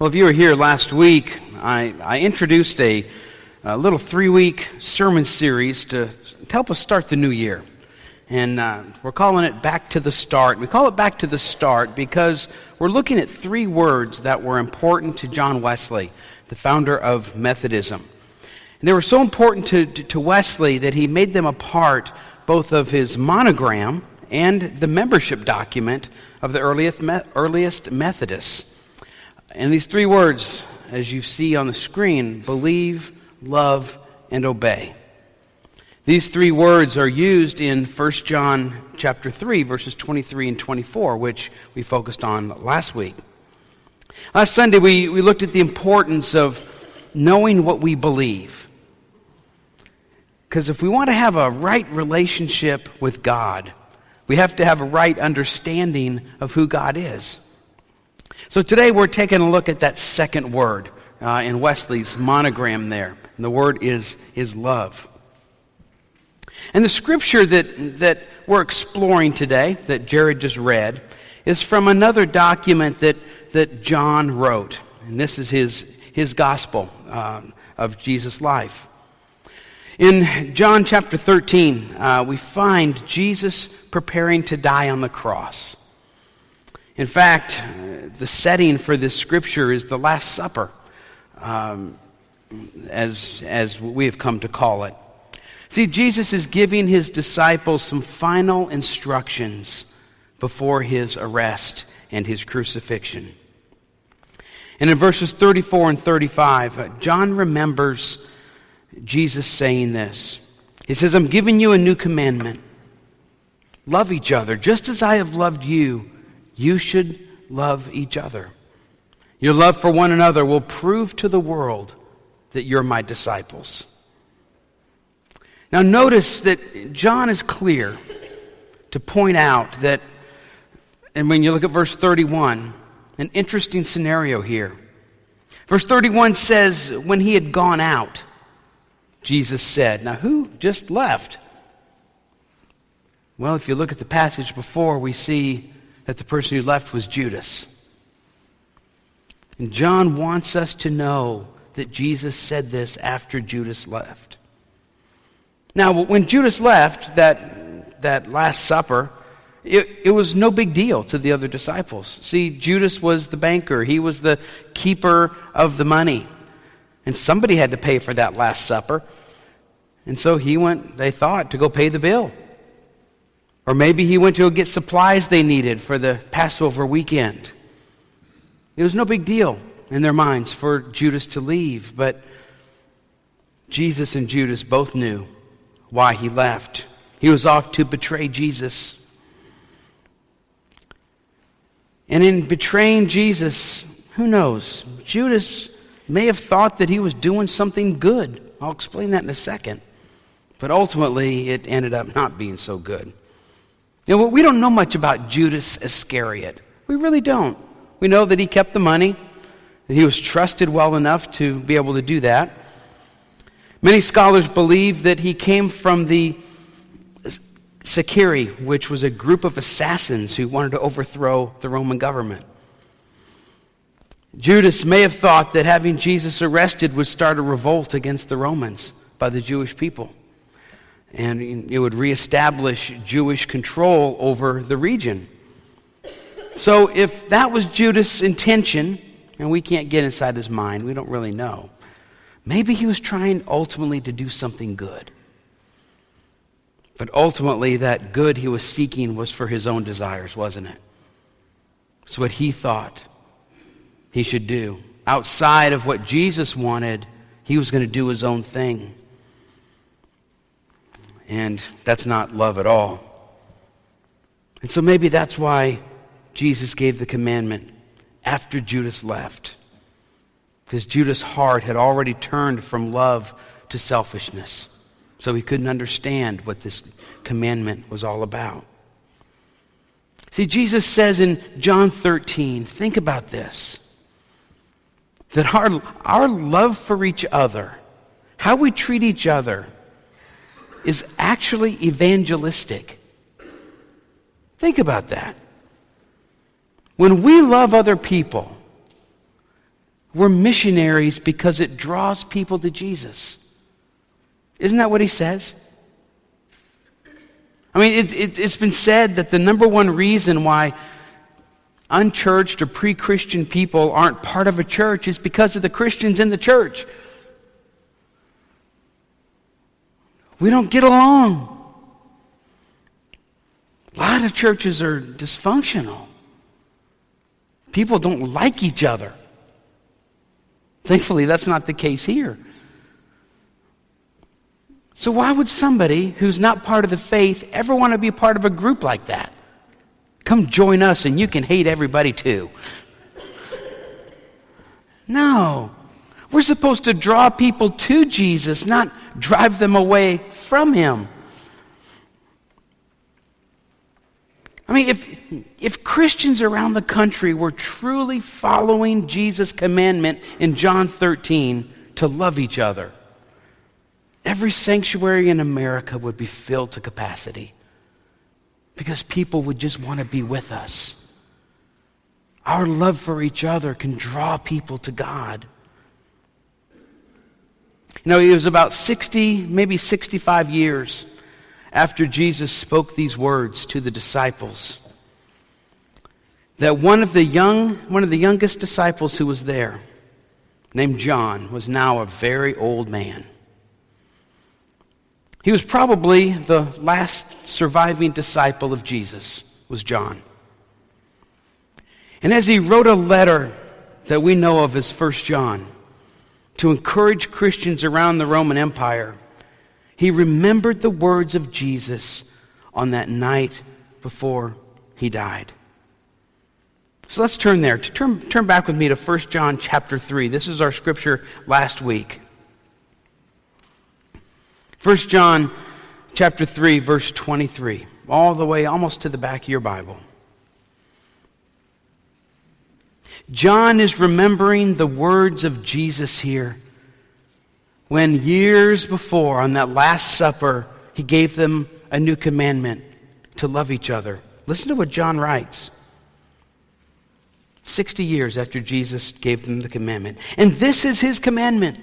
Well, if you were here last week, I, I introduced a, a little three week sermon series to, to, help us start the new year. And uh, we're calling it Back to the Start. We call it Back to the Start because we're looking at three words that were important to John Wesley, the founder of Methodism. And they were so important to, to, Wesley that he made them a part both of his monogram and the membership document of the earliest, earliest Methodists. And these three words, as you see on the screen believe, love, and obey. These three words are used in 1 John chapter 3 verses 23 and 24 which we focused on last week. Last Sunday we, we looked at the importance of knowing what we believe. Because if we want to have a right relationship with God, we have to have a right understanding of who God is. So today we're taking a look at that second word uh, in Wesley's monogram there. And the word is, is love. And the scripture that, that we're exploring today, that Jared just read, is from another document that, that John wrote. And this is his, his gospel um, of Jesus' life. In John chapter 13, uh, we find Jesus preparing to die on the cross. In fact, the setting for this scripture is the Last Supper, um, as, as we have come to call it. See, Jesus is giving his disciples some final instructions before his arrest and his crucifixion. And in verses 34 and 35, uh, John remembers Jesus saying this. He says, I'm giving you a new commandment. Love each other, just as I have loved you you should love each other. Your love for one another will prove to the world that you're my disciples. Now, notice that John is clear to point out that, and when you look at verse 31, an interesting scenario here. Verse 31 says, When he had gone out, Jesus said, Now, who just left? Well, if you look at the passage before, we see that the person who left was Judas. And John wants us to know that Jesus said this after Judas left. Now, when Judas left that, that Last Supper, it, it was no big deal to the other disciples. See, Judas was the banker, he was the keeper of the money. And somebody had to pay for that Last Supper. And so he went, they thought, to go pay the bill. Or maybe he went to get supplies they needed for the Passover weekend. It was no big deal in their minds for Judas to leave, but Jesus and Judas both knew why he left. He was off to betray Jesus. And in betraying Jesus, who knows? Judas may have thought that he was doing something good. I'll explain that in a second. But ultimately, it ended up not being so good. You know, we don't know much about Judas Iscariot. We really don't. We know that he kept the money, that he was trusted well enough to be able to do that. Many scholars believe that he came from the Sicarii, which was a group of assassins who wanted to overthrow the Roman government. Judas may have thought that having Jesus arrested would start a revolt against the Romans by the Jewish people and it would reestablish Jewish control over the region. So, if that was Judas' intention, and we can't get inside his mind, we don't really know, maybe he was trying ultimately to do something good. But ultimately, that good he was seeking was for his own desires, wasn't it? It's what he thought he should do. Outside of what Jesus wanted, he was going to do his own thing. And that's not love at all. And so maybe that's why Jesus gave the commandment after Judas left. Because Judas' heart had already turned from love to selfishness. So he couldn't understand what this commandment was all about. See, Jesus says in John 13, think about this, that our, our love for each other, how we treat each other, is actually evangelistic. Think about that. When we love other people, We're missionaries because it draws people to Jesus. Isn't that what he says? I mean, it, it, it's been said that the number one reason why unchurched or pre Christian people aren't part of a church is because of the Christians in the church. We don't get along. A lot of churches are dysfunctional. People don't like each other. Thankfully, that's not the case here. So, why would somebody who's not part of the faith ever want to be part of a group like that? Come join us and you can hate everybody too. No. We're supposed to draw people to Jesus, not drive them away from Him. I mean, if, if Christians around the country were truly following Jesus' commandment in John 13 to love each other, every sanctuary in America would be filled to capacity because people would just want to be with us. Our love for each other can draw people to God. You know, it was about 60, maybe 65 years after Jesus spoke these words to the disciples that one of the young one of the youngest disciples who was there named John was now a very old man. He was probably the last surviving disciple of Jesus was John. And as he wrote a letter that we know of as First John to encourage Christians around the Roman Empire, he remembered the words of Jesus on that night before he died. So let's turn there. Turn, turn back with me to 1 John chapter 3. This is our scripture last week. 1 John chapter 3, verse 23, all the way almost to the back of your Bible. John is remembering the words of Jesus here when years before, on that Last Supper, he gave them a new commandment to love each other. Listen to what John writes. 60 years after Jesus gave them the commandment. And this is his commandment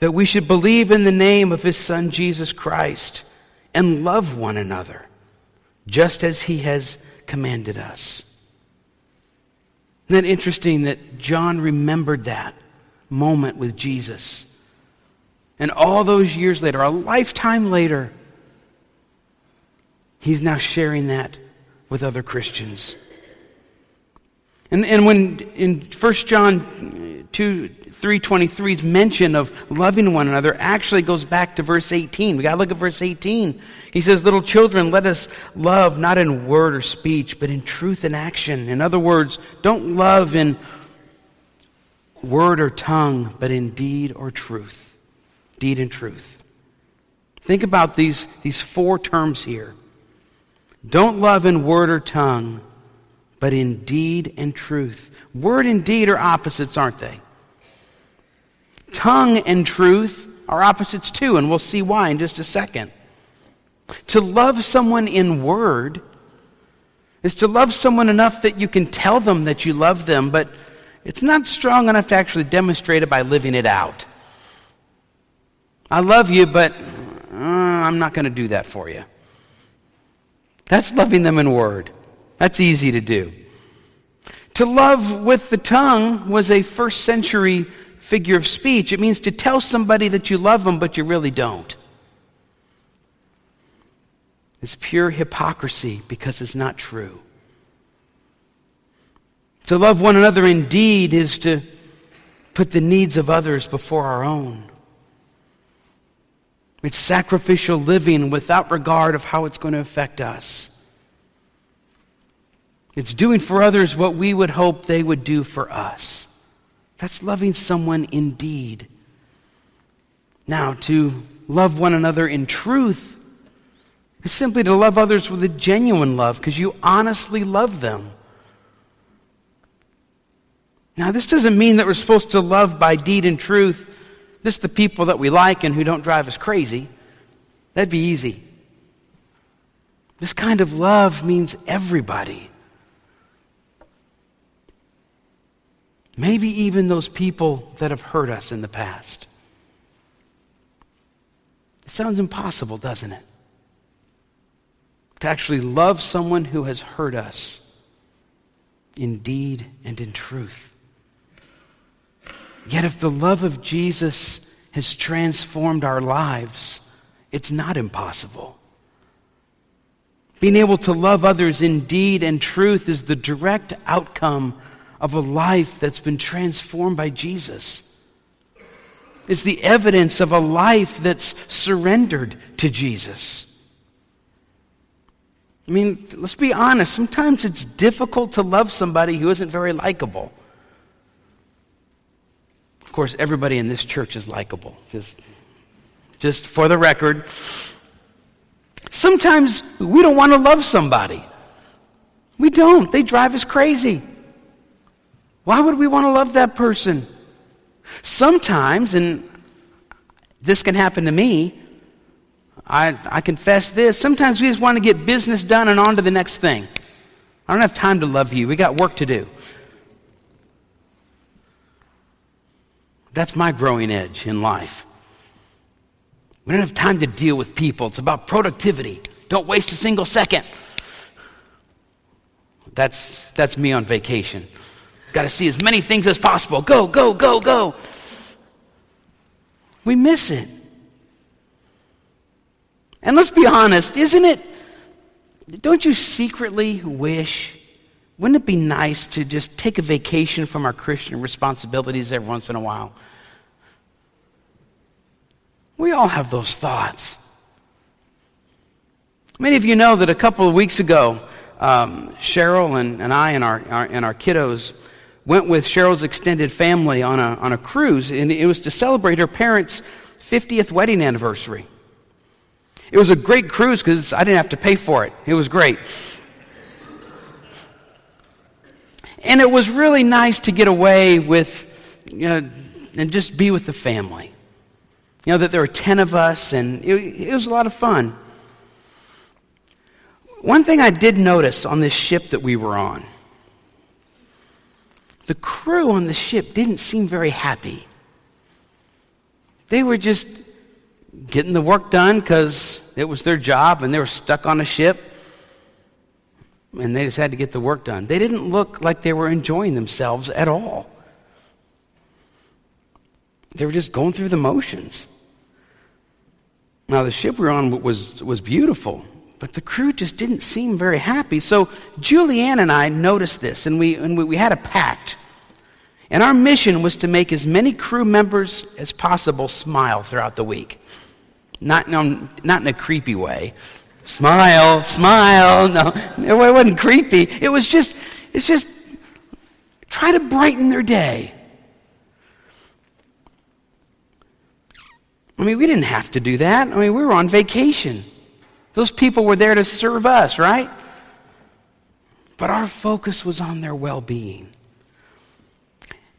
that we should believe in the name of his Son, Jesus Christ, and love one another, just as he has commanded us. Isn't that interesting that John remembered that moment with Jesus? And all those years later, a lifetime later, he's now sharing that with other Christians. And, and when in 1 John 2, 323's mention of loving one another actually goes back to verse 18. We got to look at verse 18. He says, Little children, let us love not in word or speech, but in truth and action. In other words, don't love in word or tongue, but in deed or truth deed, and truth. Think about these, these four terms here. Don't love in word or tongue, but in deed and truth. Word and deed are opposites, aren't they? Tongue and truth are opposites too, and we'll see why in just a second. To love someone in word is to love someone enough that you can tell them that you love them, but it's not strong enough to actually demonstrate it by living it out. I love you, but uh, I'm not going to do that for you. That's loving them in word. That's easy to do. To love with the tongue was a first century figure of speech. It means to tell somebody that you love them, but you really don't. It's pure hypocrisy because it's not true. To love one another indeed is to put the needs of others before our own. It's sacrificial living without regard of how it's going to affect us. It's doing for others what we would hope they would do for us. That's loving someone indeed. Now, to love one another in truth is simply to love others with a genuine love because you honestly love them. Now, this doesn't mean that we're supposed to love by deed and truth just the people that we like and who don't drive us crazy. That'd be easy. This kind of love means everybody. Maybe even those people that have hurt us in the past. It sounds impossible, doesn't it? To actually love someone who has hurt us in deed and in truth. Yet, if the love of Jesus has transformed our lives, it's not impossible. Being able to love others in deed and truth is the direct outcome of a life that's been transformed by Jesus. It's the evidence of a life that's surrendered to Jesus. I mean, let's be honest, sometimes it's difficult to love somebody who isn't very likable. Of course, everybody in this church is likable. Just, just for the record, Sometimes we don't want to love somebody. We don't. They drive us crazy. Why would we want to love that person? Sometimes, and this can happen to me, I, I confess this. Sometimes we just want to get business done and on to the next thing. I don't have time to love you. We got work to do. That's my growing edge in life. We don't have time to deal with people. It's about productivity. Don't waste a single second. That's, that's me on vacation. Got to see as many things as possible. Go, go, go, go. We miss it. And let's be honest, isn't it? Don't you secretly wish? Wouldn't it be nice to just take a vacation from our Christian responsibilities every once in a while? We all have those thoughts. Many of you know that a couple of weeks ago, um, Cheryl and, and I and our, our, and our kiddos went with Cheryl's extended family on a, on a cruise, and it was to celebrate her parents' 50th wedding anniversary. It was a great cruise because I didn't have to pay for it. It was great. And it was really nice to get away with, you know, and just be with the family. You know, that there were 10 of us, and it, it was a lot of fun. One thing I did notice on this ship that we were on the crew on the ship didn't seem very happy. They were just getting the work done because it was their job and they were stuck on a ship and they just had to get the work done. They didn't look like they were enjoying themselves at all. They were just going through the motions. Now, the ship we were on was, was beautiful, but the crew just didn't seem very happy. So, Julianne and I noticed this, and we, and we, we had a pact. And our mission was to make as many crew members as possible smile throughout the week. Not, no, not in a creepy way. Smile, smile. No, it wasn't creepy. It was just, it's just try to brighten their day. I mean, we didn't have to do that. I mean, we were on vacation. Those people were there to serve us, right? But our focus was on their well being.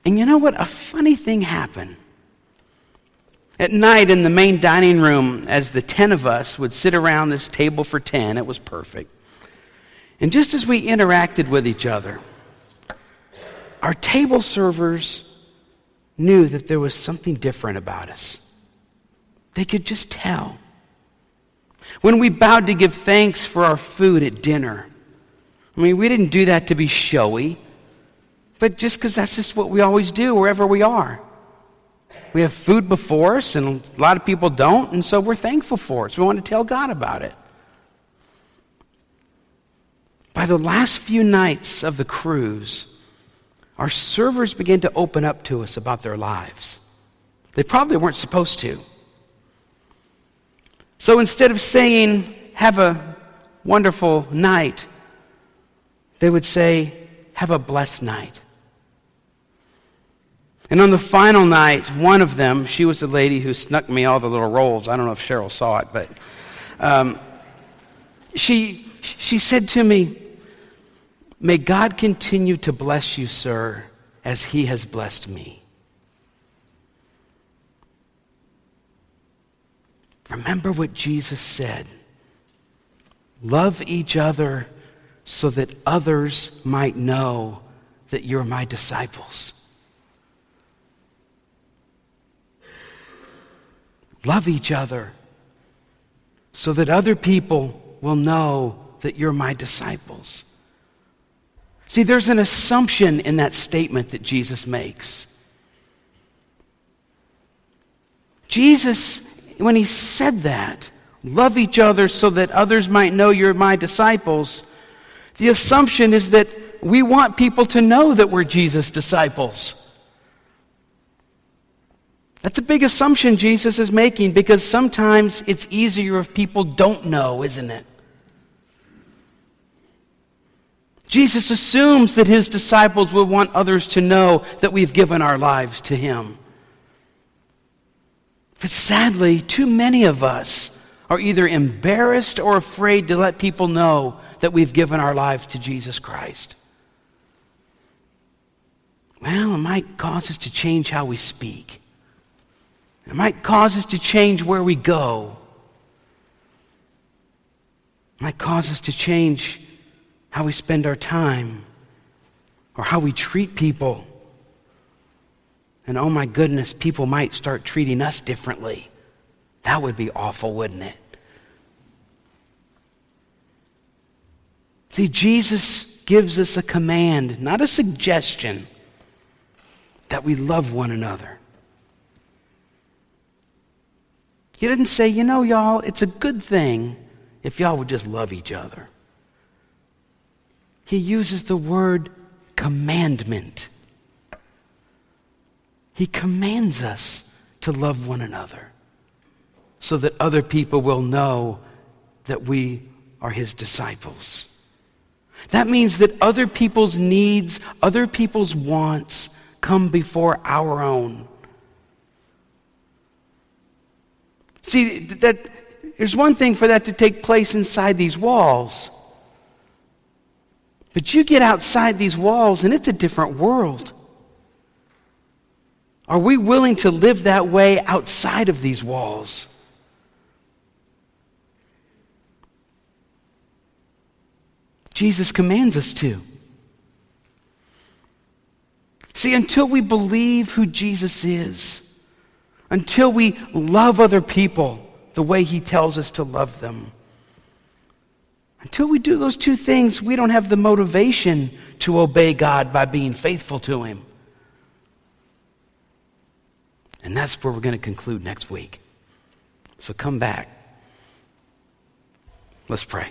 And you know what? A funny thing happened. At night in the main dining room, as the 10 of us would sit around this table for 10, it was perfect. And just as we interacted with each other, our table servers knew that there was something different about us. They could just tell. When we bowed to give thanks for our food at dinner, I mean, we didn't do that to be showy, but just because that's just what we always do wherever we are. We have food before us, and a lot of people don't, and so we're thankful for it. So we want to tell God about it. By the last few nights of the cruise, our servers began to open up to us about their lives. They probably weren't supposed to. So instead of saying, have a wonderful night, they would say, have a blessed night. And on the final night, one of them, she was the lady who snuck me all the little rolls. I don't know if Cheryl saw it, but um, she, she said to me, May God continue to bless you, sir, as he has blessed me. Remember what Jesus said Love each other so that others might know that you're my disciples. Love each other so that other people will know that you're my disciples. See, there's an assumption in that statement that Jesus makes. Jesus when he said that, love each other so that others might know you're my disciples, the assumption is that we want people to know that we're Jesus' disciples. That's a big assumption Jesus is making because sometimes it's easier if people don't know, isn't it? Jesus assumes that his disciples will want others to know that we've given our lives to him. But sadly, too many of us are either embarrassed or afraid to let people know that we've given our lives to Jesus Christ. Well, it might cause us to change how we speak. It might cause us to change where we go. It might cause us to change how we spend our time or how we treat people. And oh my goodness, people might start treating us differently. That would be awful, wouldn't it? See, Jesus gives us a command, not a suggestion, that we love one another. He didn't say, you know, y'all, it's a good thing if y'all would just love each other. He uses the word commandment. He commands us to love one another so that other people will know that we are his disciples. That means that other people's needs, other people's wants come before our own. See, that, there's one thing for that to take place inside these walls. But you get outside these walls and it's a different world. Are we willing to live that way outside of these walls? Jesus commands us to. See, until we believe who Jesus is, until we love other people the way He tells us to love them. Until we do those two things, we don't have the motivation to obey God by being faithful to Him. And that's where we're going to conclude next week. So come back. Let's pray.